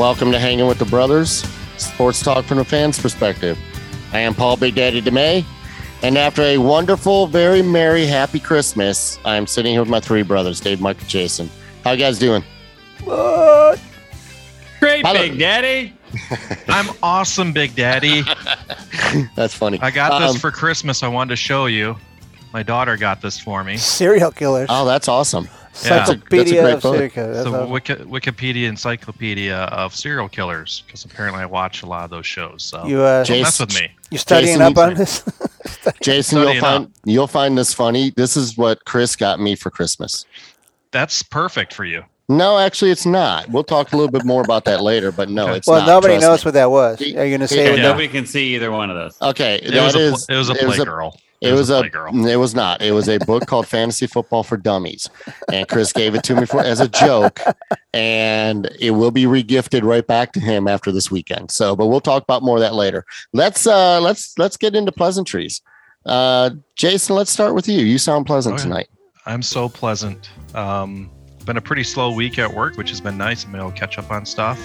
Welcome to Hanging with the Brothers, sports talk from a fan's perspective. I am Paul Big Daddy DeMay, and after a wonderful, very merry, happy Christmas, I am sitting here with my three brothers, Dave, Mike, and Jason. How you guys doing? What? Great, Hello. Big Daddy. I'm awesome, Big Daddy. That's funny. I got this Um, for Christmas. I wanted to show you. My daughter got this for me. Serial killers. Oh, that's awesome. Yeah. That's a Encyclopedia great of serial killers. It's That's a awesome. Wiki, Wikipedia encyclopedia of serial killers because apparently I watch a lot of those shows. So You uh, Jay- don't mess with me. you studying Jason up on this? Jason, you'll Studying find you'll find this funny. This is what Chris got me for Christmas. That's perfect for you. No, actually, it's not. We'll talk a little bit more about that later, but no, it's well, not. nobody Trust knows me. what that was. Are you going to say Yeah, what Yeah. Nobody can see either one of those. Okay, It that was, a, is- pl- it was a it was a- playgirl. It was a playgirl. it was not. It was a book called Fantasy Football for Dummies, and Chris gave it to me for as a joke, and it will be regifted right back to him after this weekend. So, but we'll talk about more of that later. Let's uh let's let's get into pleasantries. Uh, Jason, let's start with you. You sound pleasant Okay. tonight. I'm so pleasant. Um, been a pretty slow week at work, which has been nice. I'm able to catch up on stuff.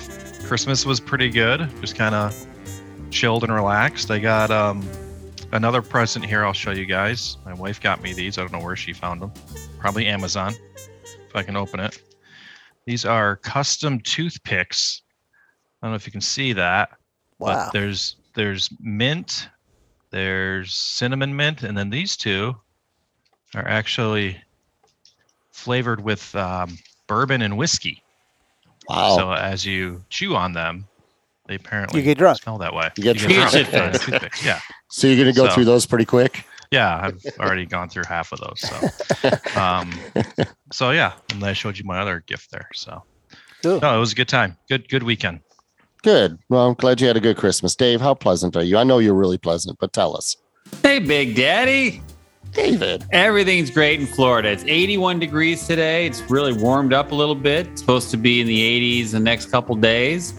Christmas was pretty good. Just kind of chilled and relaxed. I got um, another present here. I'll show you guys. My wife got me these. I don't know where she found them. Probably Amazon. If I can open it. These are custom toothpicks. I don't know if you can see that. Wow. But there's there's mint, there's cinnamon mint, and then these two are actually flavored with um, bourbon and whiskey. Wow. So as you chew on them, they apparently You get drunk. smell that way. You get drunk. drunk. You get shit-faced. toothpicks, yeah, So you're gonna go so- through those pretty quick. yeah. I've already gone through half of those. So, um, so yeah, and I showed you my other gift there. So Cool. no, it was a good time. Good good weekend. Good. Well, I'm glad you had a good Christmas, Dave. How pleasant are you? I know you're really pleasant, but tell us, Hey, Big Daddy. David. Everything's great in Florida. It's 81 degrees today. It's really warmed up a little bit. It's supposed to be in the 80s the next couple days.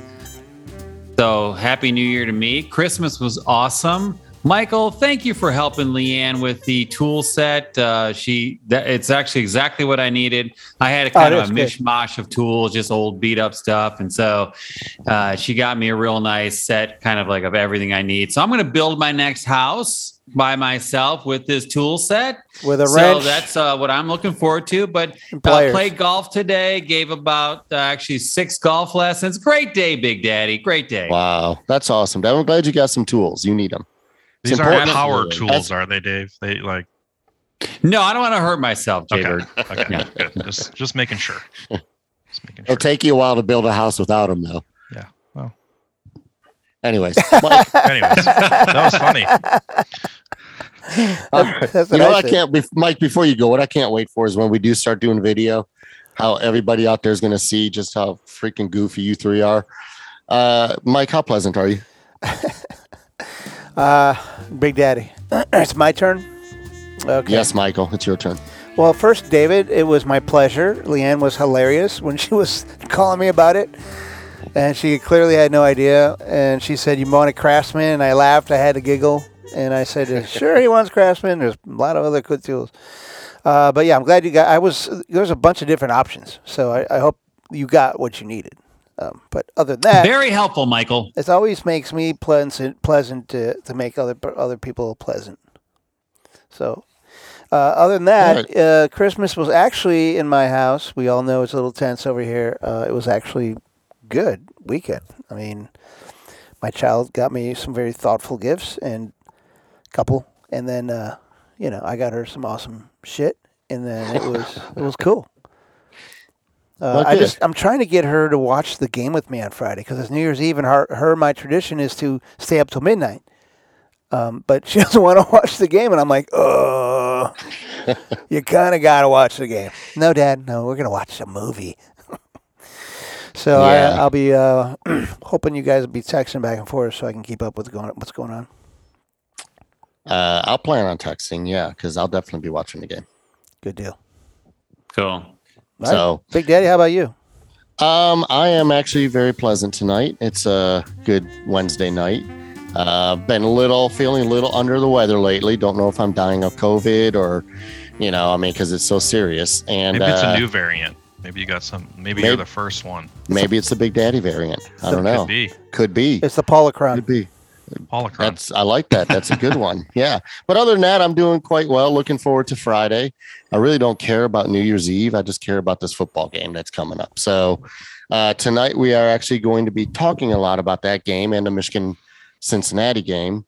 So happy New Year to me. Christmas was awesome. Michael, thank you for helping Leanne with the tool set. Uh, she, that, it's actually exactly what I needed. I had a kind Oh, of a good. mishmash of tools, just old beat up stuff, and so uh, she got me a real nice set, kind of like of everything I need. So I'm going to build my next house by myself with this tool set. With a So that's uh, what I'm looking forward to. But and uh, pliers. played golf today. Gave about uh, actually six golf lessons. Great day, Big Daddy. Great day. Wow, that's awesome. Dave, I'm glad you got some tools. You need them. It's These aren't important. power That's- tools, are they, Dave? They like No, I don't want to hurt myself, okay, Jaybird. okay, Yeah. good. Just just making sure. Just making It'll sure. take you a while to build a house without them, though. Yeah, well. Anyways, Mike, Anyways, that was funny. That's, that's you know, I I can't. bef- Mike, before you go, what I can't wait for is when we do start doing video, how everybody out there is going to see just how freaking goofy you three are. Uh, Mike, how pleasant are you? Uh, Big Daddy. it's my turn. Okay. Yes, Michael, it's your turn. Well, first, David, it was my pleasure. Leanne was hilarious when she was calling me about it. And she clearly had no idea. And she said, You want a craftsman? And I laughed. I had to giggle. And I said, Sure, he wants craftsman. There's a lot of other good tools. Uh, but yeah, I'm glad you got. I was there's a bunch of different options, so I, I hope you got what you needed. Um, but other than that, Very helpful, Michael. it always makes me pleasant pleasant to, to make other other people pleasant. So, uh, other than that, uh, Christmas was actually in my house. We all know it's a little tense over here. Uh, it was actually good weekend. I mean, my child got me some very thoughtful gifts and couple, and then uh, you know I got her some awesome shit, and then it was it was cool. Uh, I just I'm trying to get her to watch the game with me on Friday because it's New Year's Eve, and her, her my tradition is to stay up till midnight. Um, but she doesn't want to watch the game, and I'm like, oh, you kind of got to watch the game. No, Dad, no, we're gonna watch a movie. So Yeah. I, I'll be uh, hoping you guys will be texting back and forth so I can keep up with going what's going on. Uh, I'll plan on texting, yeah, because I'll definitely be watching the game. Good deal. Cool. All right. So, Big Daddy, how about you? um, I am actually very pleasant tonight. It's a good Wednesday night. Uh, been a little feeling a little under the weather lately. Don't know if I'm dying of COVID or, you know, I mean, because it's so serious. And Maybe it's uh, a new variant. Maybe you got some. Maybe, Maybe- you're the first one. Maybe it's the Big Daddy variant. I don't know. Could be Could be. It's the Polacron. Could be. holocron. That's I like that. That's a good one. Yeah. But other than that, I'm doing quite well. Looking forward to Friday. I really don't care about New Year's Eve. I just care about this football game that's coming up. So uh, tonight we are actually going to be talking a lot about that game and the Michigan Cincinnati game.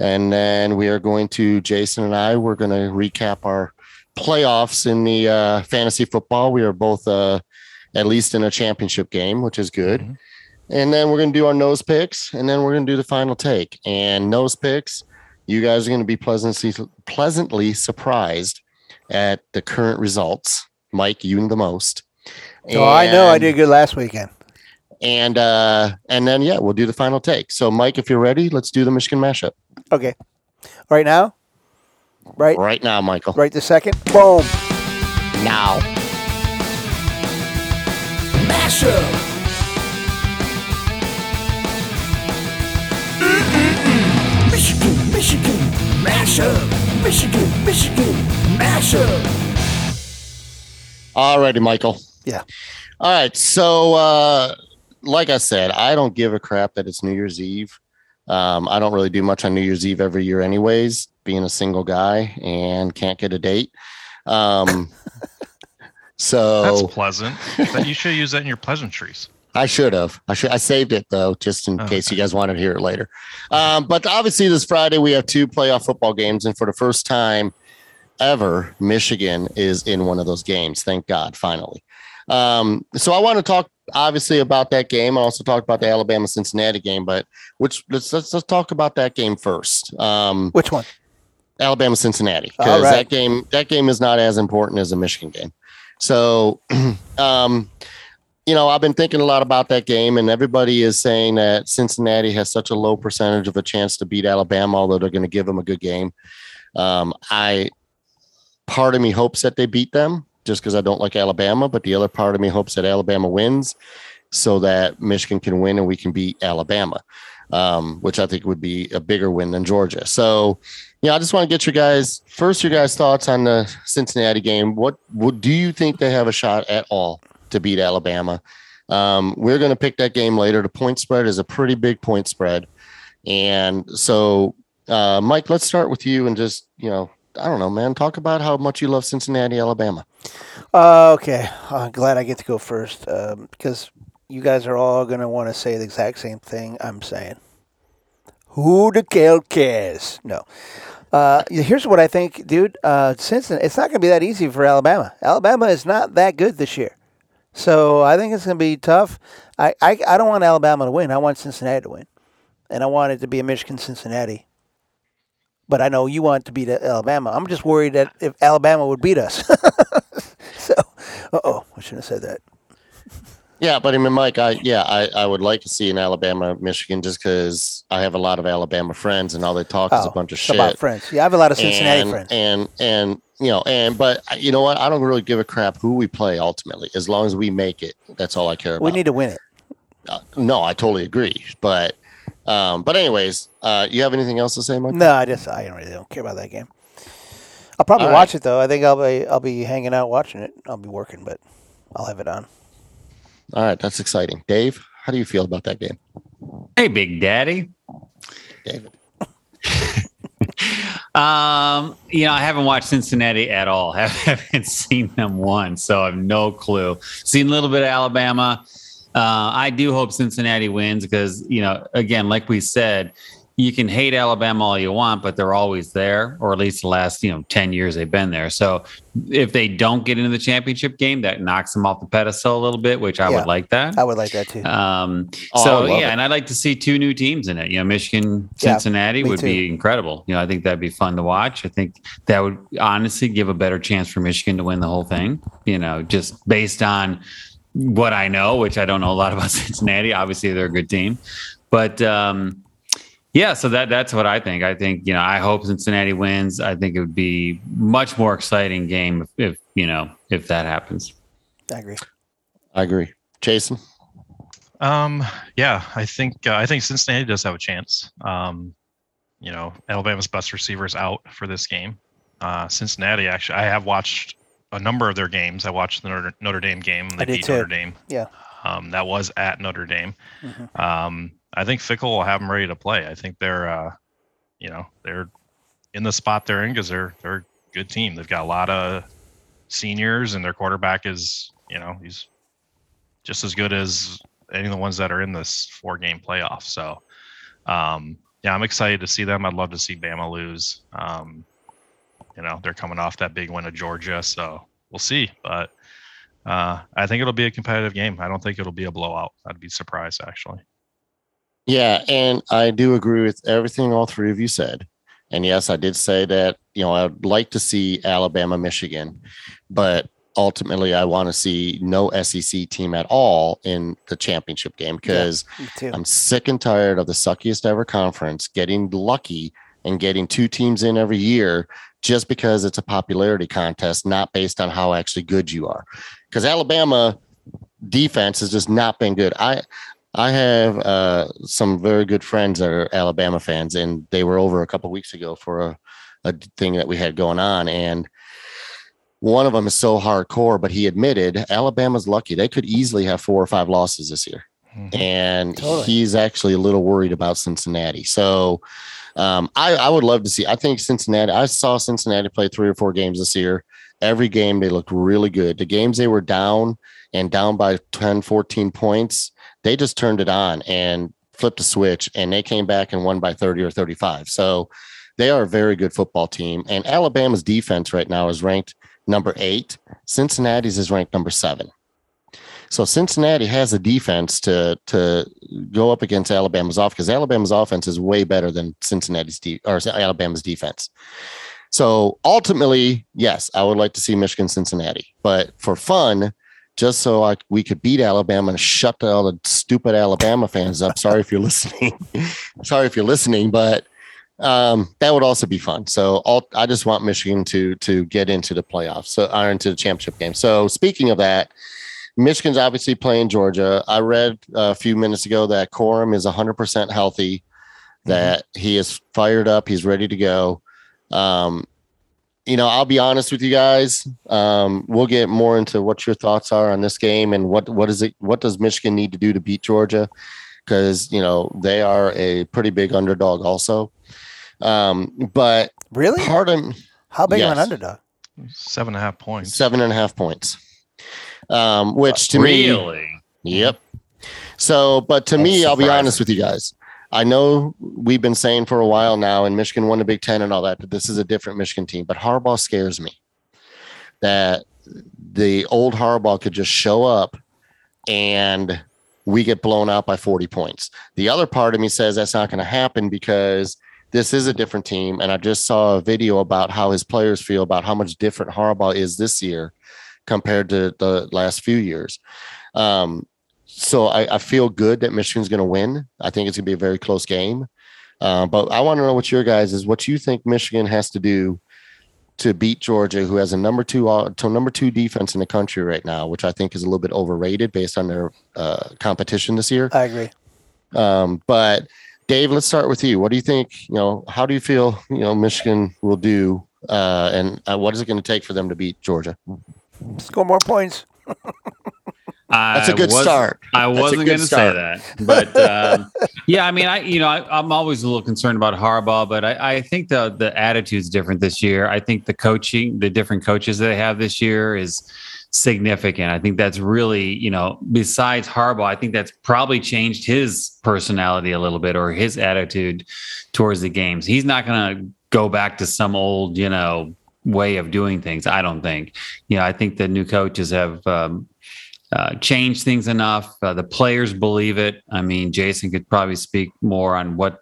And then we are going to Jason and I. We're going to recap our playoffs in the uh, fantasy football. We are both uh, at least in a championship game, which is good. Mhm. And then we're going to do our nose picks, and then we're going to do the final take. And nose picks, you guys are going to be pleasantly pleasantly surprised at the current results. Mike, you the most. Oh, I know I did good last weekend. And uh, and then yeah, we'll do the final take. So, Mike, if you're ready, let's do the Michigan mashup Okay. Right now? Right right now, Michael. right the second. Boom. Now. Mashup. Michigan, Michigan, mashup. Michigan, Michigan, mashup. Alrighty, Michael. Yeah. All right. So, uh, like I said, I don't give a crap that it's New Year's Eve. Um, I don't really do much on New Year's Eve every year, anyways, being a single guy and can't get a date. Um, so That's pleasant. but you should use that in your pleasantries. I should have. I should. I saved it though, just in Oh, case you guys wanted to hear it later. Um, but obviously, this Friday we have two playoff football games, and for the first time ever, Michigan is in one of those games. Thank God, finally. Um, so I want to talk obviously about that game. I also talk about the Alabama Cincinnati game, but which let's let's, let's talk about that game first. Um, Which one? Alabama Cincinnati because right. that game that game is not as important as a Michigan game. So, um, you know, I've been thinking a lot about that game, and everybody is saying that Cincinnati has such a low percentage of a chance to beat Alabama, although they're going to give them a good game. Um, I part of me hopes that they beat them just because I don't like Alabama, but the other part of me hopes that Alabama wins so that Michigan can win and we can beat Alabama, um, which I think would be a bigger win than Georgia. So, yeah, I just want to get your guys first. Your guys' thoughts on the Cincinnati game. What would do you think they have a shot at all to beat Alabama? Um, we're going to pick that game later. The point spread is a pretty big point spread, and so uh, Mike, let's start with you and just you know, I don't know, man, talk about how much you love Cincinnati, Alabama. Uh, okay. I'm glad I get to go first um, because you guys are all going to want to say the exact same thing I'm saying. Who the hell cares? No. Uh, here's what I think, dude. Uh, Cincinnati, it's not going to be that easy for Alabama. Alabama is not that good this year. So I think it's going to be tough. I, I, I don't want Alabama to win. I want Cincinnati to win. And I want it to be a Michigan Cincinnati. But I know you want to beat Alabama. I'm just worried that if Alabama would beat us. so, uh oh, I shouldn't have said that. Yeah, but I mean, Mike, I yeah, I, I would like to see an Alabama, Michigan, just because I have a lot of Alabama friends, and all they talk is a Oh, bunch of shit. about friends. Yeah, I have a lot of Cincinnati and, friends. and and you know, and but you know what? I don't really give a crap who we play ultimately, as long as we make it. That's all I care about. we need to win it. Uh, no, I totally agree, but um, but anyways, uh, you have anything else to say, Mike? No, I just I don't really don't care about that game. I'll probably All right. watch it though. I think I'll be I'll be hanging out watching it. I'll be working, but I'll have it on. All right, that's exciting. Dave, how do you feel about that game? Hey, Big Daddy. David. Um, you know, I haven't watched Cincinnati at all. I haven't seen them once, so I have no clue. Seen a little bit of Alabama. Uh, I do hope Cincinnati wins because, you know, again, like we said, you can hate Alabama all you want, but they're always there, or at least the last, you know, 10 years they've been there. So if they don't get into the championship game, that knocks them off the pedestal a little bit, which I Yeah. would like that. I would like that too. Um, Oh, so yeah, it. and I'd like to see two new teams in it. You know, Michigan, Cincinnati me would be incredible. You know, I think that'd be fun to watch. I think that would honestly give a better chance for Michigan to win the whole thing. You know, just based on what I know, which I don't know a lot about Cincinnati. Obviously, they're a good team, but um, yeah. So that that's what I think. I think you know, I hope Cincinnati wins. I think it would be much more exciting game if, if you know if that happens. I agree. I agree. Jason, Um, yeah, I think uh, I think Cincinnati does have a chance. Um, you know, Alabama's best receiver is out for this game. Uh, Cincinnati, actually, I have watched a number of their games. I watched the Notre, Notre Dame game. They I did beat too. Notre Dame. Yeah. Um, that was at Notre Dame. Mhm. Um, I think Fickell will have them ready to play. I think they're, uh, you know, they're in the spot they're in because they're they're a good team. They've got a lot of seniors, and their quarterback is, you know, he's just as good as any of the ones that are in this four game playoff. So, um, yeah, I'm excited to see them. I'd love to see Bama lose. Um, you know, they're coming off that big win of Georgia, so we'll see. But uh, I think it'll be a competitive game. I don't think it'll be a blowout. I'd be surprised actually. Yeah, and I do agree with everything all three of you said. And yes, I did say that, you know, I'd like to see Alabama, Michigan, but ultimately I want to see no SEC team at all in the championship game because too. I'm sick and tired of the suckiest ever conference getting lucky and getting two teams in every year just because it's a popularity contest, not based on how actually good you are. Because Alabama defense has just not been good. I I have uh, some very good friends that are Alabama fans, and they were over a couple weeks ago for a, a thing that we had going on, and one of them is so hardcore, but he admitted Alabama's lucky; they could easily have four or five losses this year and Totally. he's actually a little worried about Cincinnati. So um, I, I would love to see. I think Cincinnati. I saw Cincinnati play three or four games this year. Every game they looked really good. The games they were down and down by 10, 14 points, they just turned it on and flipped a switch, and they came back and won by 30 or 35. So they are a very good football team. And Alabama's defense right now is ranked number eight. Cincinnati's is ranked number seven. So Cincinnati has a defense to to go up against Alabama's off because Alabama's offense is way better than Cincinnati's de- or Alabama's defense. So ultimately, yes, I would like to see Michigan Cincinnati, but for fun, just so I, we could beat Alabama and shut all the stupid Alabama fans up. Sorry if you're listening. Sorry if you're listening, but um, that would also be fun. So all, I just want Michigan to to get into the playoffs, so or into the championship game. So speaking of that. Michigan's obviously playing Georgia. I read a few minutes ago that Corum is 100% healthy, that he is fired up, he's ready to go. Um, you know, I'll be honest with you guys. Um, we'll get more into what your thoughts are on this game and what what is it what does Michigan need to do to beat Georgia? Because you know they are a pretty big underdog also. Um, but Really? part of How big of an underdog? Seven and a half points. seven and a half points, um, which to me really? Yep. So, but to me, That's I'll be honest with you guys. I know we've been saying for a while now, and Michigan won the Big Ten and all that, that this is a different Michigan team. But Harbaugh scares me. That the old Harbaugh could just show up and we get blown out by 40 points. The other part of me says that's not going to happen because this is a different team. And I just saw a video about how his players feel about how much different Harbaugh is this year compared to the last few years. Um, so I, I feel good that Michigan's going to win. I think it's going to be a very close game. Uh, but I want to know what your guys is what you think Michigan has to do to beat Georgia, who has a number two uh, to number two defense in the country right now, which I think is a little bit overrated based on their uh, competition this year. I agree. Um, but Dave, let's start with you. What do you think? You know, how do you feel? You know, Michigan will do, uh, and uh, what is it going to take for them to beat Georgia? Score more points. That's a good start. I wasn't going to say that, but um, yeah, I mean, I you know, I, I'm always a little concerned about Harbaugh, but I, I think the the attitude's different this year. I think the coaching, the different coaches that they have this year is significant. I think that's really, you know, besides Harbaugh, I think that's probably changed his personality a little bit or his attitude towards the games. He's not going to go back to some old, you know, way of doing things. I don't think. You know, I think the new coaches have um, uh, changed things enough. Uh, the players believe it. I mean, Jason could probably speak more on what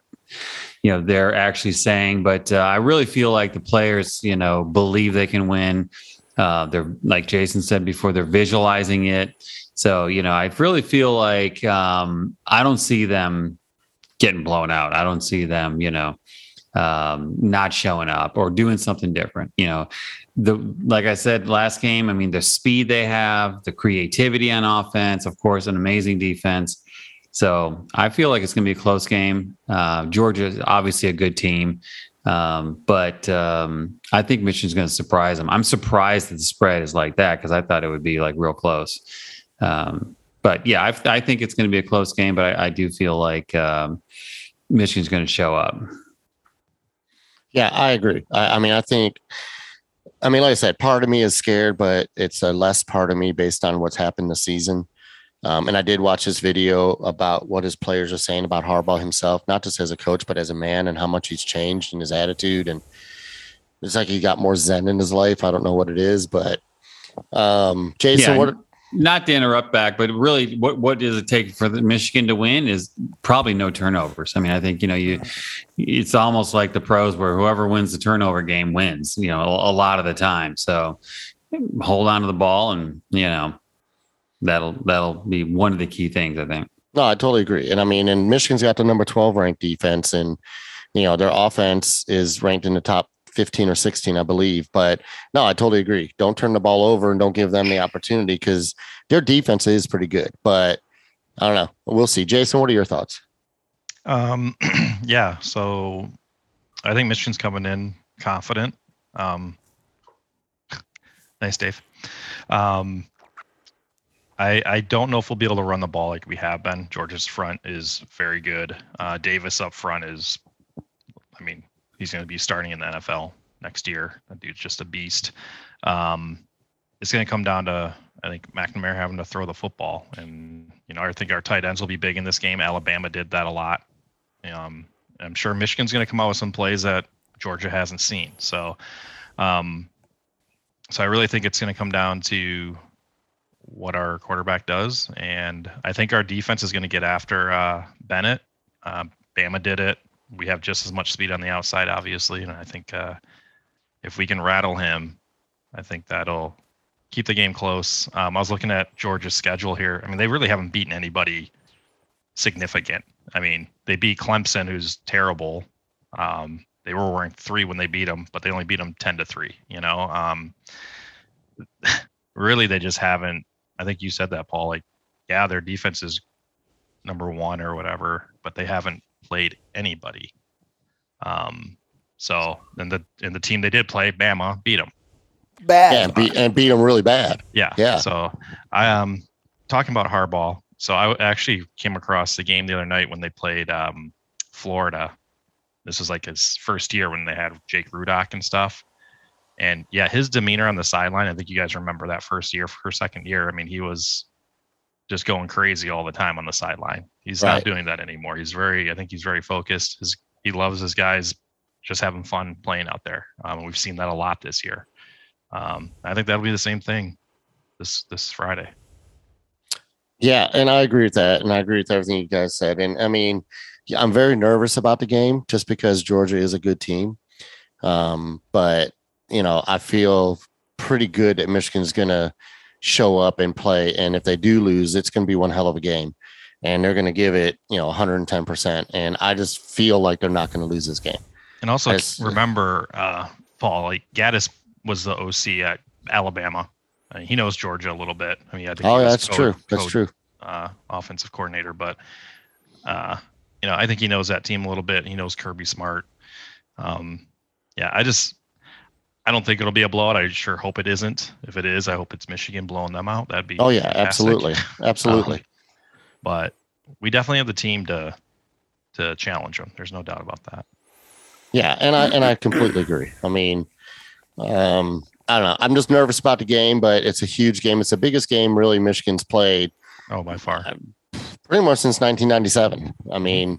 you know they're actually saying, but uh, I really feel like the players, you know, believe they can win. Uh, they're like Jason said before, they're visualizing it. So you know, I really feel like um, I don't see them getting blown out. I don't see them, you know, um, not showing up or doing something different. You know, the like I said last game, I mean the speed they have, the creativity on offense, of course, an amazing defense. So I feel like it's going to be a close game. Uh, Georgia is obviously a good team. Um, but um, I think Michigan's going to surprise them. I'm surprised that the spread is like that because I thought it would be like real close. Um, but yeah, I, I, think it's going to be a close game, but I, I do feel like um, Michigan's going to show up. Yeah, I agree. I, I mean, I think I mean, like I said, part of me is scared, but it's a less part of me based on what's happened this season. Um, and I did watch this video about what his players are saying about Harbaugh himself, not just as a coach, but as a man and how much he's changed in his attitude. And it's like he got more zen in his life. I don't know what it is, but um, Jason, yeah, what not to interrupt back, but really, what what does it take for the Michigan to win is probably no turnovers. I mean, I think you know you, it's almost like the pros where whoever wins the turnover game wins. You know, a, a lot of the time. So hold on to the ball, and you know that'll that'll be one of the key things. I think. No, I totally agree, and I mean, and Michigan's got the number twelve ranked defense, and you know their offense is ranked in the top 15 or 16, I believe. But no, I totally agree. Don't turn the ball over and don't give them the opportunity because their defense is pretty good. But I don't know. We'll see. Jason, what are your thoughts? Um, yeah. So I think Michigan's coming in confident. Um, nice, Dave. Um, I, I don't know if we'll be able to run the ball like we have been. Georgia's front is very good. Uh, Davis up front is, I mean, he's going to be starting in the NFL next year. That dude's just a beast. Um, it's going to come down to I think McNamara having to throw the football, and you know I think our tight ends will be big in this game. Alabama did that a lot. Um, I'm sure Michigan's going to come out with some plays that Georgia hasn't seen. So, um, so I really think it's going to come down to what our quarterback does, and I think our defense is going to get after uh, Bennett. Uh, Bama did it we have just as much speed on the outside, obviously, and I think uh, if we can rattle him, I think that'll keep the game close. Um, I was looking at Georgia's schedule here. I mean, they really haven't beaten anybody significant. I mean, they beat Clemson, who's terrible. Um, they were ranked three when they beat them, but they only beat them ten to three. You know, um, really, they just haven't. I think you said that, Paul. Like, yeah, their defense is number one or whatever, but they haven't played anybody. Um, so and the and the team they did play, Bama, beat them. Bad. Yeah, and beat, and beat them really bad. Yeah. Yeah. So I um talking about Harbaugh. So I actually came across the game the other night when they played um, Florida. This was like his first year when they had Jake Rudock and stuff. And yeah, his demeanor on the sideline, I think you guys remember that first year, for second year. I mean, he was just going crazy all the time on the sideline. He's right. not doing that anymore. He's very, I think he's very focused. His, he loves his guys just having fun playing out there. Um, we've seen that a lot this year. Um, I think that'll be the same thing this this Friday. Yeah, and I agree with that, and I agree with everything you guys said. And I mean, I'm very nervous about the game just because Georgia is a good team. Um, but you know, I feel pretty good that Michigan's going to show up and play. And if they do lose, it's going to be one hell of a game. And they're going to give it, you know, 110%. And I just feel like they're not going to lose this game. And also As, remember, uh, Paul, like Gattis was the OC at Alabama. Uh, he knows Georgia a little bit. I mean, I think oh, yeah, that's true. That's true. Uh, offensive coordinator, but uh, you know, I think he knows that team a little bit. He knows Kirby Smart. Um, yeah, I just I don't think it'll be a blowout. I sure hope it isn't. If it is, I hope it's Michigan blowing them out. That'd be oh yeah, fantastic. absolutely, absolutely. um, but we definitely have the team to to challenge them. There's no doubt about that. Yeah, and I and I completely agree. I mean, um, I don't know. I'm just nervous about the game, but it's a huge game. It's the biggest game really Michigan's played. Oh, by far. Uh, pretty much since 1997. I mean,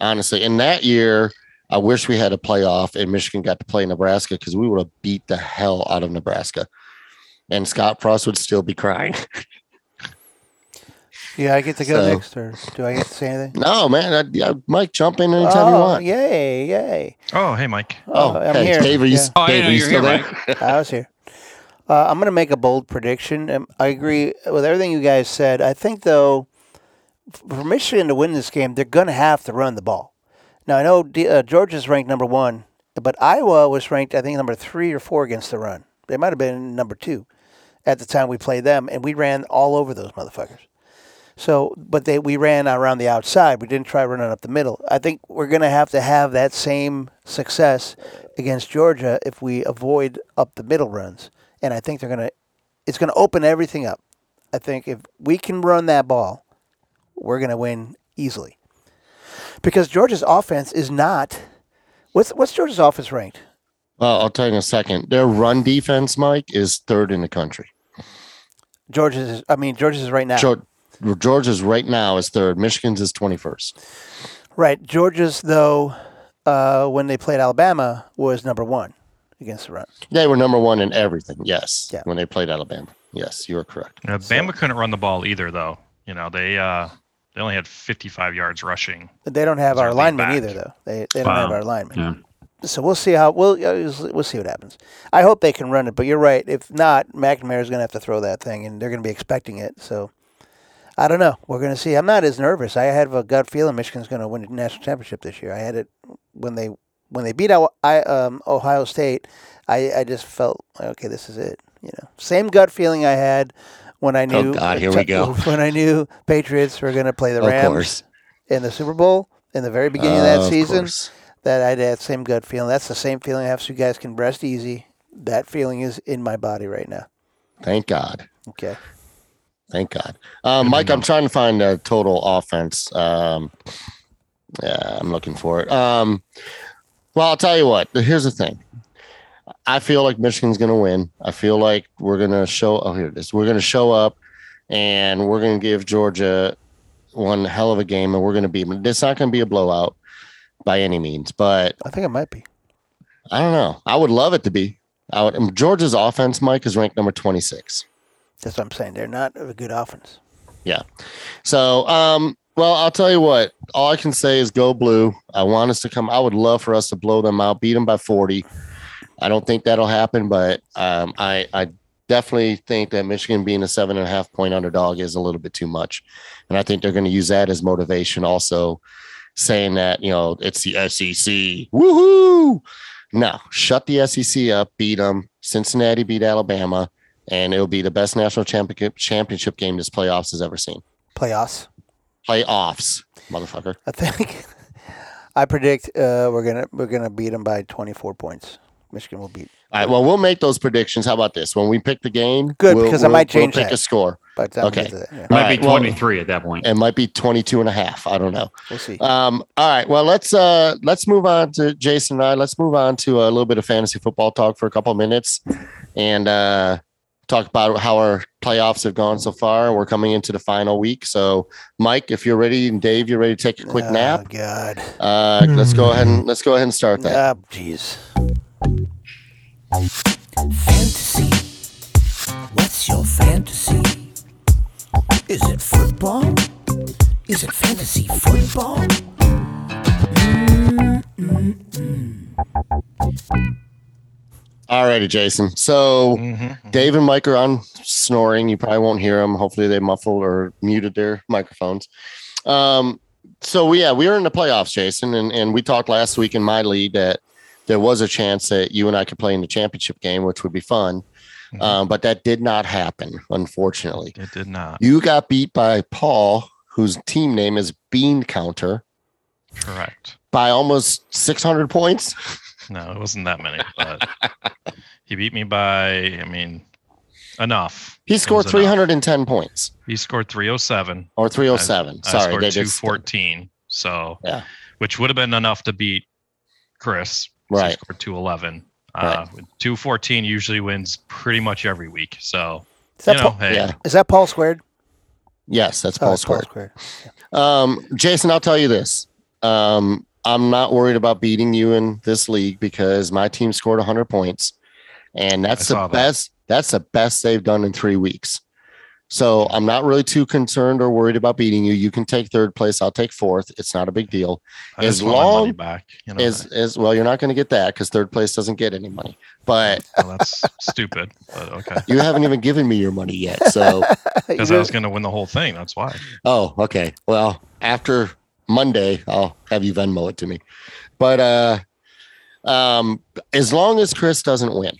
honestly, in that year I wish we had a playoff and Michigan got to play Nebraska because we would have beat the hell out of Nebraska. And Scott Frost would still be crying. yeah, I get to go so, next, or do I get to say anything? No, man. I, I, Mike, jump in anytime oh, you want. Yay, yay. Oh, hey, Mike. Oh, oh I'm hey, here. Dave, are you, yeah. oh, Dave, are you still here, there? I was here. Uh, I'm going to make a bold prediction. Um, I agree with everything you guys said. I think, though, for Michigan to win this game, they're going to have to run the ball. Now I know D- uh, Georgia's ranked number one, but Iowa was ranked I think number three or four against the run. They might have been number two at the time we played them, and we ran all over those motherfuckers. So, but they we ran around the outside. We didn't try running up the middle. I think we're going to have to have that same success against Georgia if we avoid up the middle runs. And I think they're going to. It's going to open everything up. I think if we can run that ball, we're going to win easily. Because Georgia's offense is not. What's what's Georgia's offense ranked? Well, I'll tell you in a second. Their run defense, Mike, is third in the country. Georgia's. Is, I mean, Georgia's is right now. Geor- Georgia's right now is third. Michigan's is 21st. Right. Georgia's though, uh, when they played Alabama, was number one against the run. They were number one in everything. Yes. Yeah. When they played Alabama. Yes, you are correct. Uh, Bama couldn't run the ball either, though. You know, they uh, they only had 55 yards rushing. But they don't have our are linemen back. either, though. They they don't have our linemen. Yeah. So we'll see how we'll uh, we'll see what happens. I hope they can run it, but you're right. If not, McNamara's going to have to throw that thing, and they're going to be expecting it. So I don't know. We're going to see. I'm not as nervous. I have a gut feeling Michigan's going to win the national championship this year. I had it when they when they beat I, um, Ohio State. I, I just felt okay, this is it. You know, same gut feeling I had when I knew. Oh, God, here we go. When I knew Patriots were going to play the Rams in the Super Bowl in the very beginning of that season course. that I had that same gut feeling. That's the same feeling I have so you guys can rest easy. That feeling is in my body right now. Thank God. Okay. Thank God. Um, Mike, I'm trying to find a total offense. Um, yeah, I'm looking for it. Um, well, I'll tell you what. Here's the thing. I feel like Michigan's going to win. I feel like we're going to show. Oh, here it is. We're going to show up, and we're going to give Georgia one hell of a game, and we're going to beat them. It's not going to be a blowout by any means, but I think it might be. I don't know. I would love it to be. I would, um, Georgia's offense, Mike, is ranked number 26. That's what I'm saying. They're not a good offense. Yeah. So, um, well, I'll tell you what. All I can say is go blue. I want us to come. I would love for us to blow them out, beat them by forty. I don't think that'll happen, but um, I, I definitely think that Michigan being a seven and a half point underdog is a little bit too much, and I think they're going to use that as motivation. Also, saying that you know it's the SEC. Woohoo! No, shut the SEC up. Beat them. Cincinnati beat Alabama, and it'll be the best national championship championship game this playoffs has ever seen Playoffs. playoffs, motherfucker. I think. I predict uh, we're gonna we're gonna beat them by 24 points. Michigan will beat. All right. Well, we'll make those predictions. How about this? When we pick the game, Good, we'll, because I we'll- might change we'll pick that. a score. By the Okay. we get to yeah. Might All be right, well- 23 at that point. It might be 22 and a half. I don't know. we'll see. Um, all right. Well, let's uh let's move on to Jason and I. Let's move on to a little bit of fantasy football talk for a couple of minutes and uh talk about how our playoffs have gone so far. We're coming into the final week. So Mike, if you're ready, and Dave, you're ready to take a quick oh, nap. God. Uh let's go ahead and let's go ahead and start that. Ah, jeez. Fantasy. What's your fantasy? Is it football? Is it fantasy football? All righty, Jason. So Mhm. Dave and Mike are on snoring. You probably won't hear them. Hopefully, they muffled or muted their microphones. Um, so yeah, we are in the playoffs, Jason, and and we talked last week in my league that there was a chance that you and I could play in the championship game, which would be fun. Mhm. Um, but that did not happen, unfortunately. It did not. You got beat by Paul, whose team name is Bean Counter, Correct. by almost 600 points. No, it wasn't that many, but he beat me by, I mean, enough. He scored was enough. 310 points He scored 307. or 307. I Sorry, scored they did 214. So, Yeah. which would have been enough to beat Chris. So he Right. scored 211. Uh, 214 usually wins pretty much every week. So, Is that, you know, Paul, hey, Yeah. is that Paul squared? Yes, that's Oh, Paul it's Square. squared. Um, Jason, I'll tell you this. Um, I'm not worried about beating you in this league because my team scored 100 points, and that's I the saw that. best. That's the best they've done in three weeks. So I'm not really too concerned or worried about beating you. You can take third place. I'll take fourth. It's not a big deal. I as just want my money long back. You know, As as well, you're not going to get that because third place doesn't get any money. But well, that's stupid. But okay. you haven't even given me your money yet. So Because I was going to win the whole thing. That's why. Oh, okay. Well, after Monday, I'll have you Venmo it to me. But uh um as long as Chris doesn't win,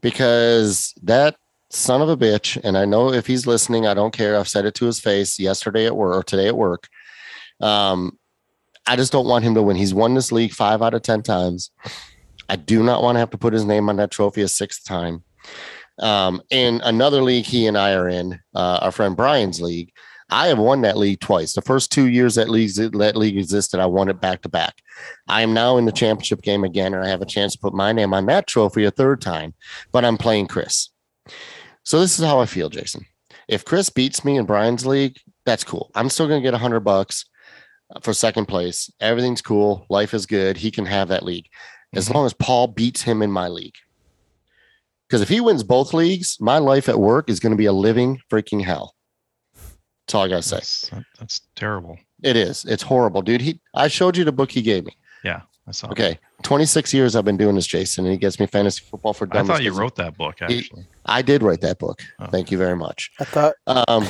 because that son of a bitch, and I know if he's listening, I don't care. I've said it to his face yesterday at work or today at work. Um, I just don't want him to win. He's won this league five out of 10 times. I do not want to have to put his name on that trophy a sixth time. Um, in another league he and I are in, uh, our friend Brian's league, I have won that league twice. The first two years that league, that league existed, I won it back to back. I am now in the championship game again, and I have a chance to put my name on that trophy a third time, but I'm playing Chris. So this is how I feel, Jason. If Chris beats me in Brian's league, that's cool. I'm still going to get a hundred bucks for second place. Everything's cool. Life is good. He can have that league as mm-hmm. long as Paul beats him in my league. Because if he wins both leagues, my life at work is going to be a living freaking hell. That's all I gotta say. That's, that's terrible. It is. It's horrible, dude. He. I showed you the book he gave me. Yeah, I saw. Okay, 26 years I've been doing this, Jason, and he gets me fantasy football for I dummies. thought you 'cause wrote that book actually. I did write that book. Oh. Thank you very much. I thought Um,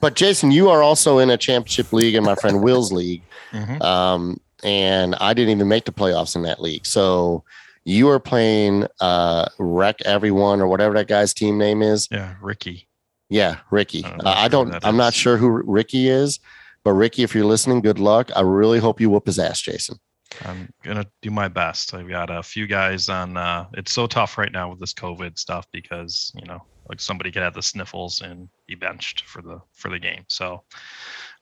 but Jason, you are also in a championship league in my friend Will's league. Mhm. Um, and I didn't even make the playoffs in that league. So you are playing uh Wreck Everyone or whatever that guy's team name is. Yeah, Ricky. Yeah, Ricky. I don't Uh, know I don't I'm not sure who Ricky is, but Ricky, if you're listening, good luck. I really hope you whoop his ass, Jason. I'm gonna do my best. I've got a few guys on. Uh, it's so tough right now with this COVID stuff because you know, like somebody could have the sniffles and be benched for the for the game. So,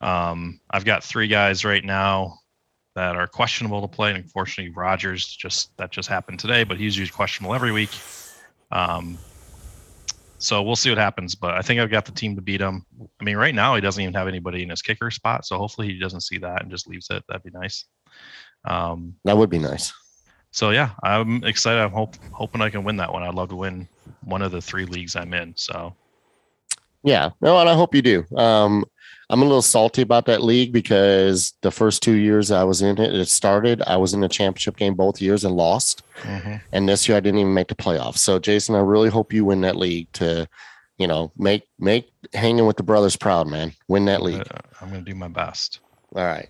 um, I've got three guys right now that are questionable to play. And unfortunately, Rogers just that just happened today, but he's usually questionable every week. Um, so we'll see what happens, but I think I've got the team to beat him. I mean, right now he doesn't even have anybody in his kicker spot, so hopefully he doesn't see that and just leaves it. That'd be nice. Um, That would be nice. so yeah, I'm excited. I'm hope, hoping I can win that one. I'd love to win one of the three leagues I'm in. So Yeah, no, and I hope you do. Um, I'm a little salty about that league because the first two years I was in it, it started. I was in the championship game both years and lost. And this year I didn't even make the playoffs. So Jason, I really hope you win that league to, you know, make make hanging with the brothers proud, man. Win that league. I'm gonna do my best. All right.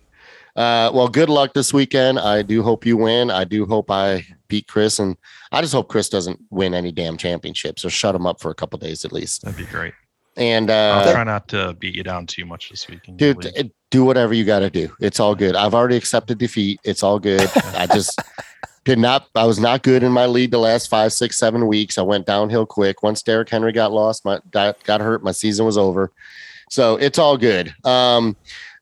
Uh, well, good luck this weekend. I do hope you win. I do hope I beat Chris, and I just hope Chris doesn't win any damn championships or shut him up for a couple days at least. That'd be great. And I'll uh, try not to beat you down too much this week. in your dude, it- do whatever you got to do. It's all good. I've already accepted defeat. It's all good. I just did not. I was not good in my lead the last five, six, seven weeks. I went downhill quick. Once Derrick Henry got lost, my got, got hurt. My season was over. So it's all good. Um,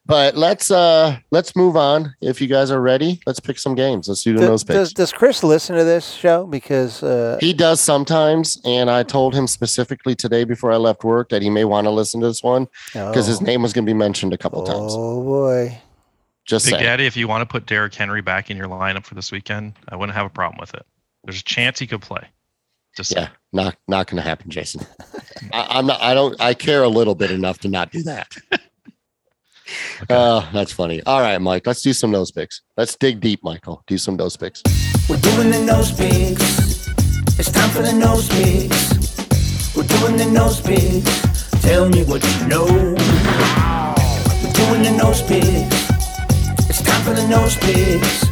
but let's uh let's move on. If you guys are ready, let's pick some games. Let's do the does, nose picks. does, does Chris listen to this show? Because uh, He does sometimes, and I told him specifically today before I left work that he may want to listen to this one because his oh, name was going to be mentioned a couple times. Oh boy. Just Big saying. Daddy, if you want to put Derrick Henry back in your lineup for this weekend, I wouldn't have a problem with it. There's a chance he could play. Just Yeah, not not going to happen, Jason. I, I'm not. I don't. I care a little bit enough to not do that. Okay. Uh, that's funny. All right, Mike. Let's do some nose picks. Let's dig deep, Michael. Do some nose picks. We're doing the nose picks. It's time for the nose picks. We're doing the nose picks. Tell me what you know. We're doing the nose picks. It's time for the nose picks.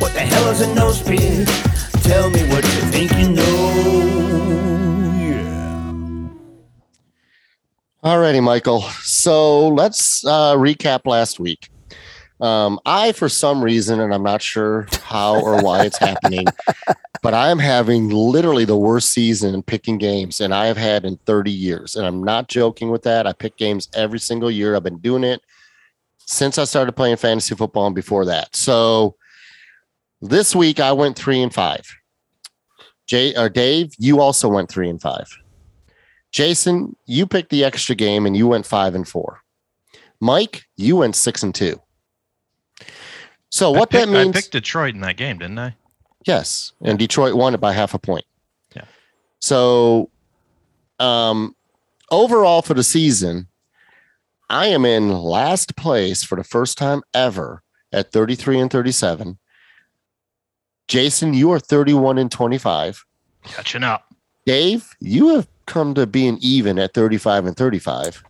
What the hell is a nose pick? Tell me what you think you know. All righty, Michael. So let's uh, recap last week. Um, I, for some reason, and I'm not sure how or why it's happening, but I'm having literally the worst season picking games, and I have had in 30 years. And I'm not joking with that. I pick games every single year. I've been doing it since I started playing fantasy football and before that. So this week I went three and five. Jay or Dave, you also went three and five. Jason, you picked the extra game and you went five and four. Mike, you went six and two. So what that picked- means? I picked Detroit in that game, didn't I? Yes, and Detroit won it by half a point. Yeah. So, um, overall for the season, I am in last place for the first time ever at 33 and 37. Jason, you are 31 and 25. Catching up. Dave, you have come to being even at 35 and 35.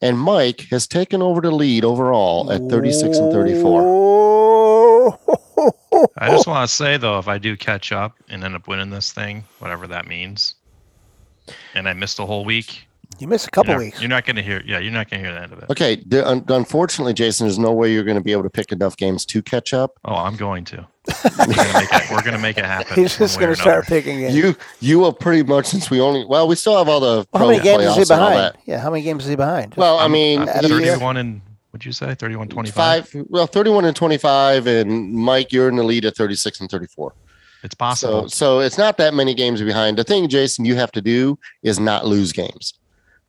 And Mike has taken over the lead overall at 36 and 34. Oh. I just want to say though, if I do catch up and end up winning this thing, whatever that means, and I missed a whole week. You miss a couple you're not, weeks. You're not going to hear. Yeah, you're not going to hear the end of it. Okay. The, un- unfortunately, Jason, there's no way you're going to be able to pick enough games to catch up. Oh, I'm going to. We're going to make it, we're gonna make it happen. He's just going to start another. picking it. You you will pretty much since we only well we still have all the Well, how many games is he behind? Yeah, how many games is he behind? Well, I I'm- mean, I'm Out of the year? 31 and what'd you say? 31, 25. five well 31 and 25 and Mike you're in the lead at 36 and 34. It's So possible. so it's not that many games behind. The thing Jason you have to do is not lose games.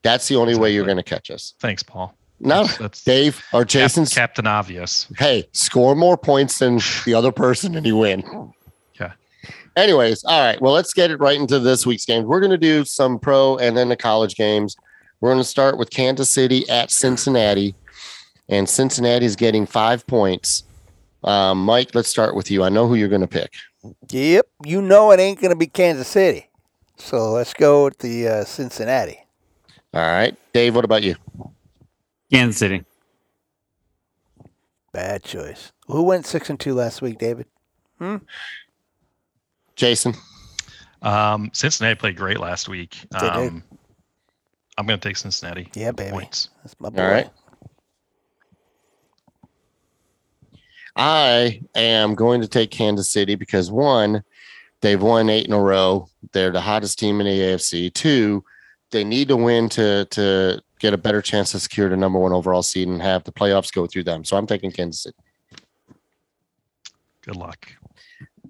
That's the only way you're going to catch us. Thanks, Paul. No, That's Dave or Cap- Jason's Captain Obvious. hey, score more points than the other person and you win. Yeah. Anyways, all right. Well, let's get it right into this week's games. We're going to do some pro and then the college games. We're going to start with Kansas City at Cincinnati, and Cincinnati's getting five points. Um, Mike, let's start with you. I know who you're going to pick. Yep, you know it ain't going to be Kansas City. So let's go with the uh, Cincinnati. All right, Dave. What about you? Kansas City. Bad choice. Who went six and two last week, David? Hmm? Jason. Um, Cincinnati played great last week. They did. Um, I'm going to take Cincinnati. Yeah, baby. Points. That's my boy. All right. I am going to take Kansas City because one, they've won eight in a row. They're the hottest team in the AFC. Two, they need to win to to get a better chance to secure the number one overall seed and have the playoffs go through them. So I'm taking Kansas City. Good luck.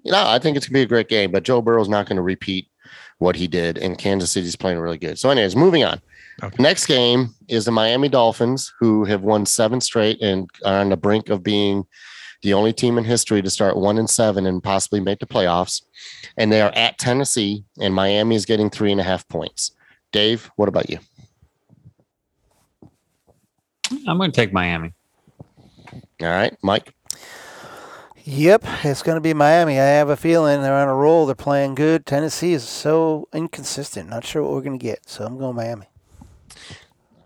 You know, I think it's gonna be a great game, but Joe Burrow's not going to repeat what he did, and Kansas City's playing really good. So, anyways, moving on. Okay. Next game is the Miami Dolphins, who have won seven straight and are on the brink of being the only team in history to start one and seven and possibly make the playoffs. And they are at Tennessee, and Miami is getting three and a half points. Dave, what about you? I'm going to take Miami. All right, Mike. Yep, it's going to be Miami. I have a feeling they're on a roll. They're playing good. Tennessee is so inconsistent. Not sure what we're going to get. So I'm going Miami.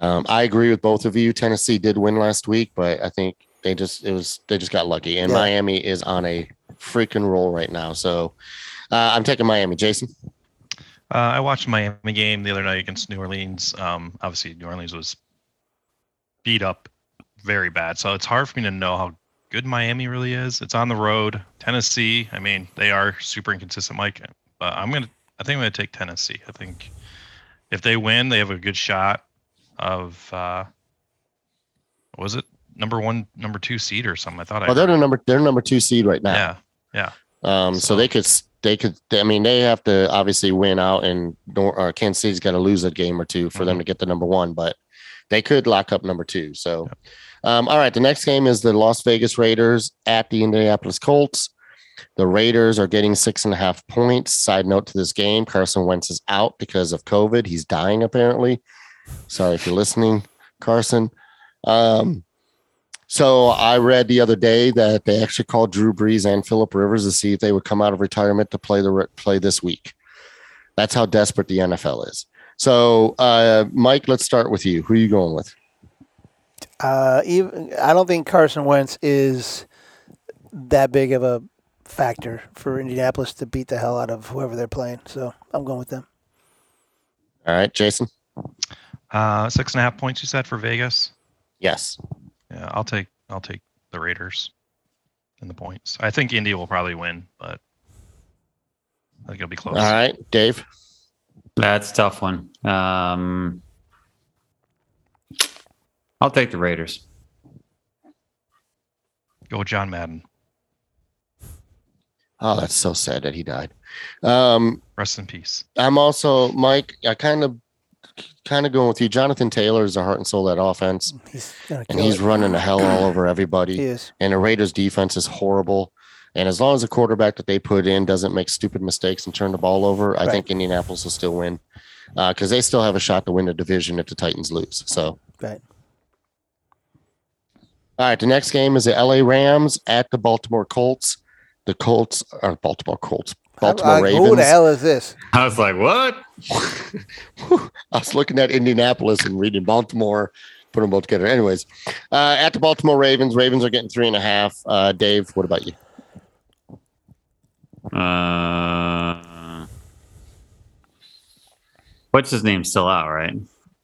Um, I agree with both of you. Tennessee did win last week, but I think they just it was they just got lucky, and Yeah. Miami is on a freaking roll right now. So uh, I'm taking Miami. Jason. Uh, I watched Miami game the other night against New Orleans. Um, obviously, New Orleans was beat up very bad, so it's hard for me to know how good Miami really is. It's on the road. Tennessee, I mean, they are super inconsistent, Mike. But I'm gonna, I think I'm gonna take Tennessee. I think if they win, they have a good shot of, uh, was it number one, number two seed or something? I thought I. Well, they're the number they're number two seed right now. Yeah, yeah, Um, so So- they could they could I mean they have to obviously win out, and Nor- uh, Kansas City's got to lose a game or two for them to get the number one, but they could lock up number two. So, um, all right, the next game is the Las Vegas Raiders at the Indianapolis Colts. The Raiders are getting six and a half points. Side note to this game: Carson Wentz is out because of COVID. He's dying apparently. Sorry if you're listening, Carson. Um, so I read the other day that they actually called Drew Brees and Philip Rivers to see if they would come out of retirement to play the play this week. That's how desperate the NFL is. So, uh, Mike, let's start with you. Who are you going with? Uh, even I don't think Carson Wentz is that big of a factor for Indianapolis to beat the hell out of whoever they're playing. So I'm going with them. All right, Jason. uh, six and a half points. You said for Vegas. Yes. Yeah, I'll take I'll take the Raiders and the points. I think Indy will probably win, but I think it'll be close. All right, Dave. That's a tough one. Um, I'll take the Raiders. Go with John Madden. Oh, that's so sad that he died. Um, Rest in peace. I'm also Mike. I kind of, kind of going with you. Jonathan Taylor is the heart and soul of that offense, mm, He's and he's it. running the hell all over everybody. He is. and the Raiders defense is horrible. And as long as the quarterback that they put in doesn't make stupid mistakes and turn the ball over, I think Indianapolis will still win uh, because they still have a shot to win the division if the Titans lose. So, Right. all right, the next game is the LA Rams at the Baltimore Colts. The Colts are Baltimore Colts. Baltimore I- Ravens. Who the hell is this? I was like, what? I was looking at Indianapolis and reading Baltimore, put them both together. Anyways, uh, at the Baltimore Ravens, Ravens are getting three and a half. Uh, Dave, what about you? Uh, What's his name still out, right?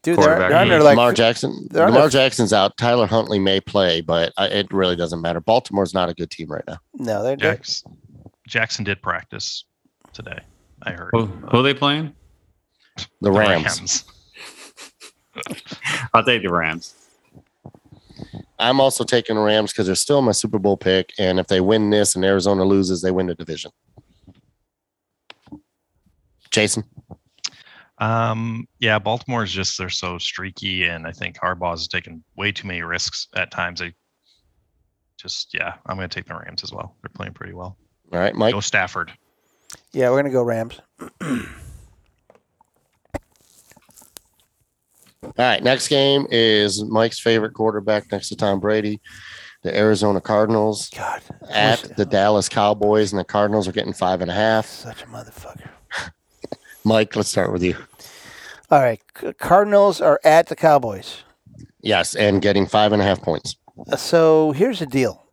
Dude, they're, they're under like Lamar Jackson. they're Lamar under- Jackson's out. Tyler Huntley may play, but I, it really doesn't matter. Baltimore's not a good team right now. no, they're, they're Jax, Jackson did practice today. I heard. Who, who are they playing? The Rams. I'll take the Rams. I'm also taking the Rams because they're still my Super Bowl pick, and if they win this and Arizona loses, they win the division. Jason, Um, yeah, Baltimore is just they're so streaky, and I think Harbaugh's taken way too many risks at times. They just yeah, I'm going to take the Rams as well. They're playing pretty well. All right, Mike. Go Stafford. yeah, we're gonna go Rams. All right, next game is Mike's favorite quarterback next to Tom Brady, the Arizona Cardinals God, at the Dallas Cowboys, and the Cardinals are getting five and a half. such a motherfucker. Mike, let's start with you. All right, Cardinals are at the Cowboys. Yes, and getting five and a half points. Uh, so here's the deal.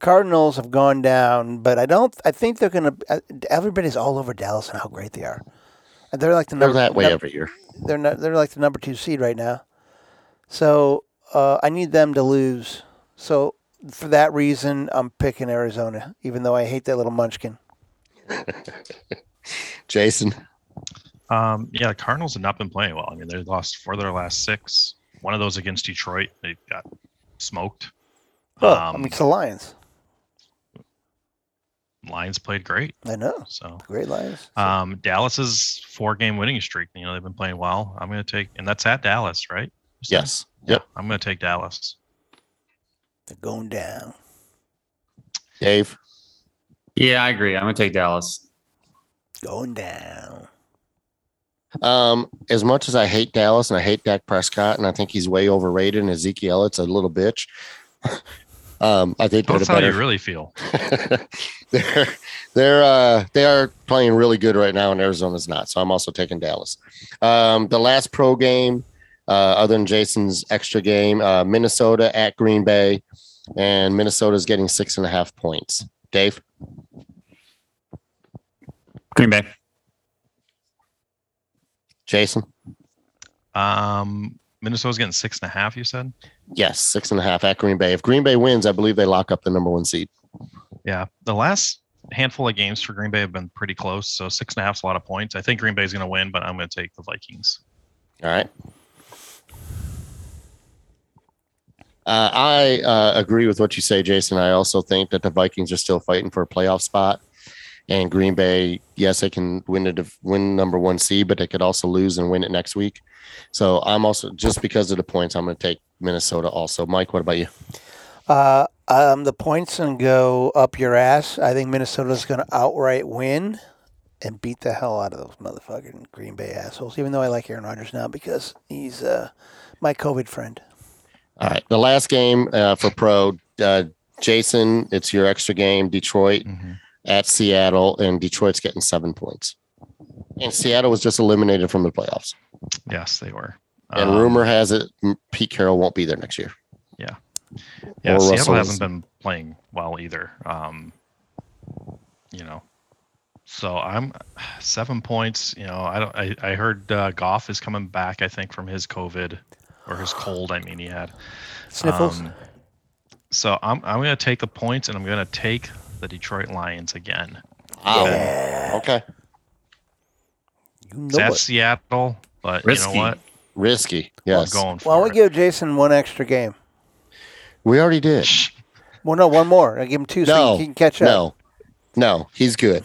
Cardinals have gone down, but I don't. I think they're gonna. uh, Everybody's all over Dallas and how great they are. And They're like the They're number. that way num- every year. they're not. They're like the number two seed right now. So uh, I need them to lose. So for that reason, I'm picking Arizona, even though I hate that little munchkin. Jason, Um, yeah, the Cardinals have not been playing well. I mean, they lost four of their last six. One of those against Detroit, they got smoked. Oh, I Um, mean, it's the Lions. Lions played great. I know, So great Lions. um, Dallas's four-game winning streak. You know, they've been playing well. I'm going to take, and that's at Dallas, right? Yes. Yep. I'm going to take Dallas. They're going down. Dave, Yeah, I agree. I'm gonna take Dallas. Going down. um, as much as I hate Dallas and I hate Dak Prescott, and I think he's way overrated, and Ezekiel it's a little bitch. um, I think they're That's how better. you really feel. they're they're uh, they are playing really good right now, and Arizona's not. So I'm also taking Dallas. Um, the last pro game, uh, other than Jason's extra game, uh, Minnesota at Green Bay, and Minnesota's getting six and a half points. Dave, Green Bay. Jason, Um, Minnesota's getting six and a half. You said, yes, six and a half at Green Bay. If Green Bay wins, I believe they lock up the number one seed. yeah. The last handful of games for Green Bay have been pretty close. So six and a half is a lot of points. I think Green Bay's going to win, but I'm going to take the Vikings. All right. Uh, I uh, agree with what you say, Jason. I also think that the Vikings are still fighting for a playoff spot, and Green Bay, yes, they can win the div- win number one seed, but they could also lose and win it next week. So I'm also just because of the points, I'm going to take Minnesota. Also, Mike, what about you? Uh, um, the points and go up your ass. I think Minnesota's going to outright win and beat the hell out of those motherfucking Green Bay assholes. Even though I like Aaron Rodgers now because he's uh, my COVID friend. All right, the last game uh, for pro, uh, Jason, it's your extra game. Detroit at Seattle, and Detroit's getting seven points. And Seattle was just eliminated from the playoffs. Yes, they were. And Um, rumor has it Pete Carroll won't be there next year. Yeah, or Seattle Russell hasn't been playing well either. Um, you know, so I'm seven points. You know, I don't. I, I heard uh, Goff is coming back. I think from his COVID or his cold. I mean, he had Sniffles. Um, so I'm I'm going to take the points, and I'm going to take the Detroit Lions again. Wow. yeah. Okay. You know at it. Seattle, but Risky. you know what? Risky. I'm Yes. going for Why don't we it. give Jason one extra game? We already did. Well, no, one more. I give him two so he can catch up. No. No, he's good.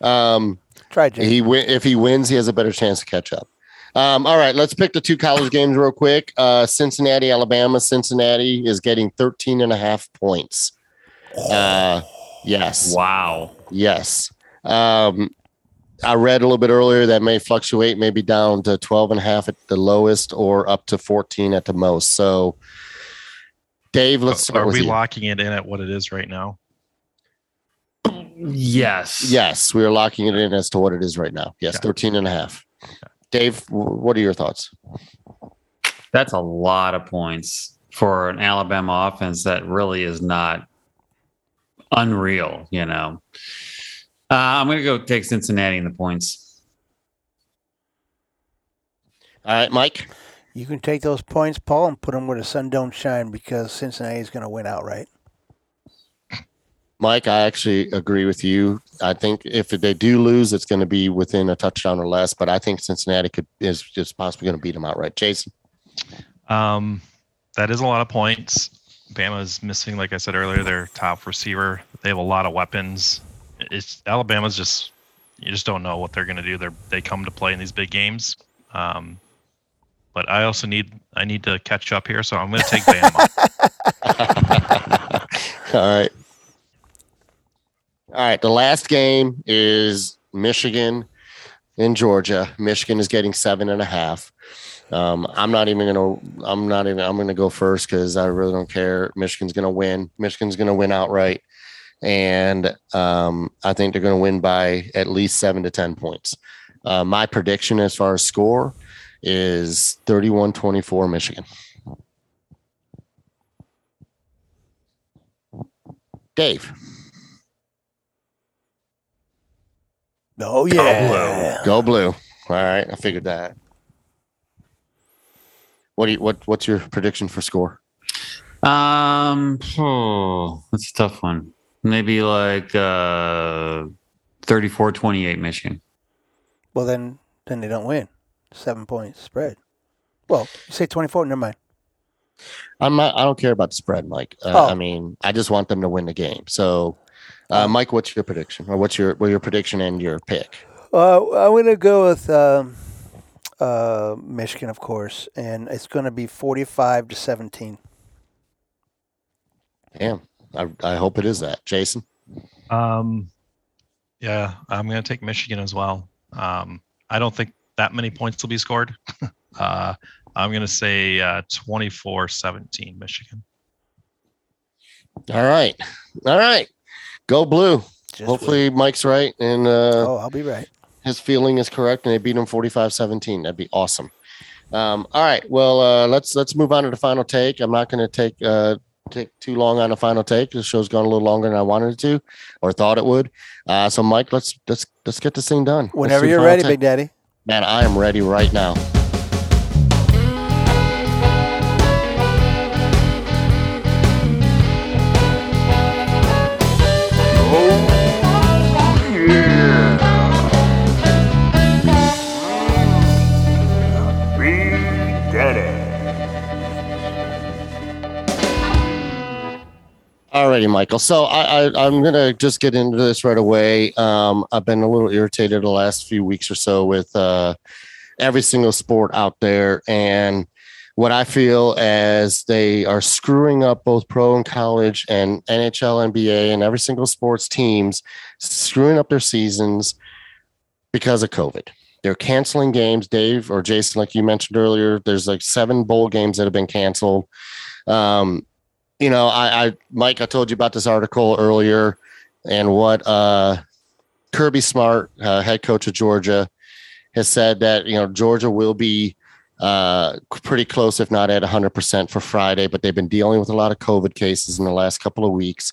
Um, Try Jason. he win- if he wins, he has a better chance to catch up. Um, all right, let's pick the two college games real quick. Uh, Cincinnati, Alabama. Cincinnati is getting 13 and a half points. Uh, yes. Wow. Yes. Um, I read a little bit earlier that may fluctuate, maybe down to 12 and a half at the lowest or up to 14 at the most. So, Dave, let's start Are with we you. locking it in at what it is right now? Yes. yes, we are locking it in as to what it is right now. Yes, Okay. 13 and a half. Dave, what are your thoughts? That's a lot of points for an Alabama offense that really is not unreal, you know. Uh, I'm going to go take Cincinnati in the points. All right, Mike. You can take those points, Paul, and put them where the sun don't shine because Cincinnati is going to win outright. Mike, I actually agree with you. I think if they do lose, it's going to be within a touchdown or less. But I think Cincinnati could is just possibly going to beat them outright. Jason, Um, that is a lot of points. Bama's missing, like I said earlier, their top receiver. They have a lot of weapons. It's Alabama's just you just don't know what they're going to do. They they come to play in these big games. Um, but I also need I need to catch up here, so I'm going to take Bama. All right. All right. The last game is Michigan in Georgia. Michigan is getting seven and a half. Um, I'm not even gonna. I'm not even. I'm gonna go first because I really don't care. Michigan's gonna win. Michigan's gonna win outright, and um, I think they're gonna win by at least seven to ten points. Uh, my prediction as far as score is 31-24 Michigan. Dave. Oh, yeah. Go blue. All right, I figured that. What do you what what's your prediction for score? Um, oh, that's a tough one. Maybe like uh, 34-28 Michigan. Well, then, then they don't win. Seven points spread. Well, you say 24, never mind. I'm not I don't care about the spread, Mike. Uh, Oh. I mean, I just want them to win the game. So, uh, Mike, what's your prediction? Or what's your what your prediction and your pick? Uh, I'm going to go with um, uh, Michigan, of course, and it's going to be 45 to 17. Damn. I I hope it is that. Jason. Um, yeah, I'm going to take Michigan as well. Um, I don't think that many points will be scored. uh, I'm going to say uh, 24-17 Michigan. All right. All right. Go blue. Just Hopefully Mike's right and uh Oh, I'll be right. His feeling is correct and they beat him 45-17 that'd be awesome. Um, all right well uh, let's let's move on to the final take. I'm not going to take uh, take too long on the final take. The show's gone a little longer than i wanted it to or thought it would. Uh, so mike let's let's let's get this thing done. Whenever do you're ready, take. Big Daddy. man i am ready right now Alrighty, Michael. So I, I I'm gonna just get into this right away. Um, I've been a little irritated the last few weeks or so with uh, every single sport out there, and what I feel as they are screwing up both pro and college and NHL, NBA, and every single sports teams, screwing up their seasons because of COVID. They're canceling games, Dave or Jason, like you mentioned earlier. There's like seven bowl games that have been canceled. Um, you know, I, I, Mike, I told you about this article earlier, and what uh, Kirby Smart, uh, head coach of Georgia, has said that you know Georgia will be uh, pretty close, if not at 100% for Friday, but they've been dealing with a lot of COVID cases in the last couple of weeks.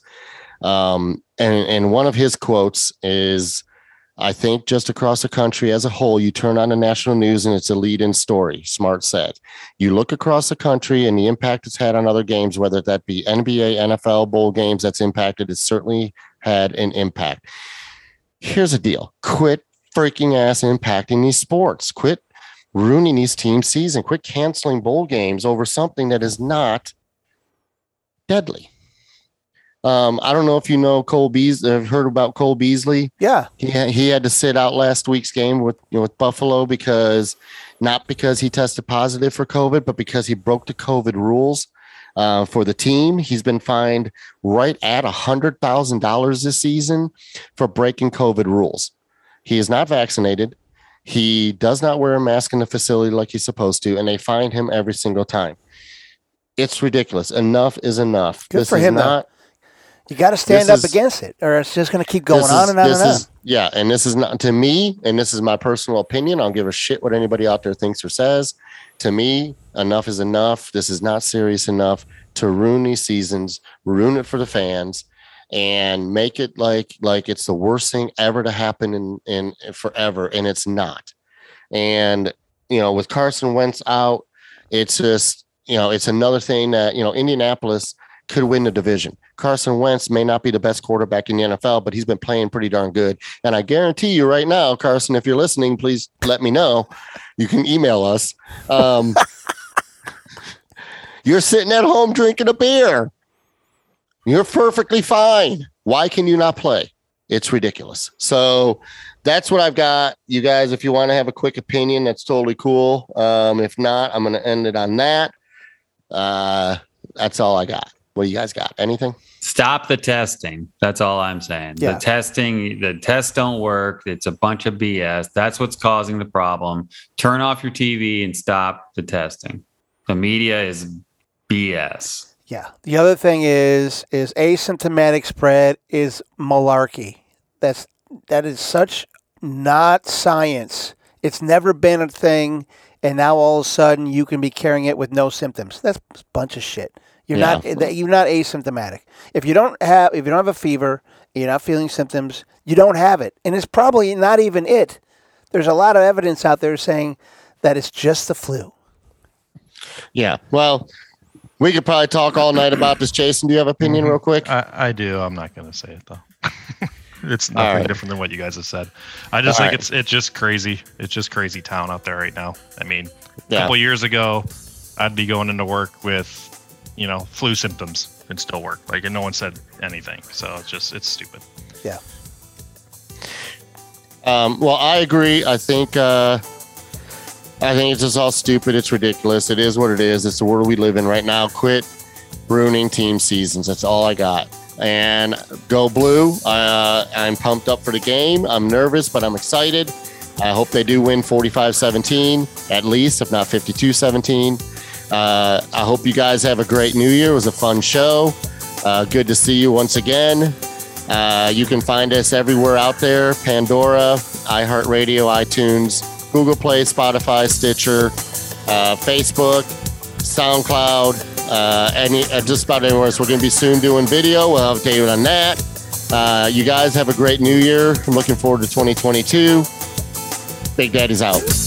Um, and and one of his quotes is, "I think just across the country as a whole, you turn on the national news and it's a lead-in story." Smart said you look across the country and the impact it's had on other games, whether that be NBA, NFL, bowl games that's impacted, it's certainly had an impact. Here's the deal quit freaking ass impacting these sports. Quit ruining these team season. Quit canceling bowl games over something that is not deadly. Um, I don't know if you know Cole Beasley. I've heard about Cole Beasley Yeah. he had, he had to sit out last week's game with you know, with Buffalo because not because he tested positive for COVID, but because he broke the COVID rules uh, for the team. He's been fined right at a hundred thousand dollars this season for breaking COVID rules. He is not vaccinated. He does not wear a mask in the facility like he's supposed to, and they fine him every single time. It's ridiculous. Enough is enough. Good this for is him, though. You got to stand This up is- against it, or it's just going to keep going on and on and on. is- yeah, and this is not to me, and this is my personal opinion. I'll give a shit what anybody out there thinks or says. To me, enough is enough. This is not serious enough to ruin these seasons, ruin it for the fans, and make it like like it's the worst thing ever to happen in in forever, and it's not. And you know, with Carson Wentz out, it's just, you know, it's another thing that, you know, Indianapolis could win the division. Carson Wentz may not be the best quarterback in the NFL, but he's been playing pretty darn good. And I guarantee you right now, Carson, if you're listening, please let me know. You can email us. Um, you're sitting at home drinking a beer. You're perfectly fine. Why can you not play? It's ridiculous. So that's what I've got. You guys, if you want to have a quick opinion, that's totally cool. Um, if not, I'm going to end it on that. Uh, that's all I got. What do you guys got? Anything? Stop the testing. That's all I'm saying. Yeah. The testing, the tests don't work. It's a bunch of BS. That's what's causing the problem. Turn off your TV and stop the testing. The media is BS. Yeah. The other thing is is asymptomatic spread is malarkey. That's that is such not science. It's never been a thing, and now all of a sudden you can be carrying it with no symptoms. That's a bunch of shit. You're Yeah. not that- you're not asymptomatic. If you don't have if you don't have a fever, you're not feeling symptoms, you don't have it. And it's probably not even it. There's a lot of evidence out there saying that it's just the flu. Yeah. Well, we could probably talk all night about this. Jason, do you have an opinion Mhm. real quick? I, I do. I'm not going to say it though. it's nothing right. different than what you guys have said. I just All think right. it's it's just crazy. It's just crazy town out there right now. I mean, a Yeah. couple years ago, I'd be going into work with, you know, flu symptoms and still work. Like, and no one said anything. So it's just it's stupid. Yeah. Um, well, I agree. I think uh, I think it's just all stupid. It's ridiculous. It is what it is. It's the world we live in right now. Quit ruining team seasons. That's all I got. And go blue. Uh, I'm pumped up for the game. I'm nervous, but I'm excited. I hope they do win 45 17, at least, if not 52 17. Uh, I hope you guys have a great new year. It was a fun show. Uh, good to see you once again. Uh, you can find us everywhere out there Pandora, iHeartRadio, iTunes, Google Play, Spotify, Stitcher, uh, Facebook, SoundCloud, uh, any, uh, just about anywhere. So we're going to be soon doing video. We'll update you on that. You guys have a great new year. I'm looking forward to 2022. Big Daddy's out.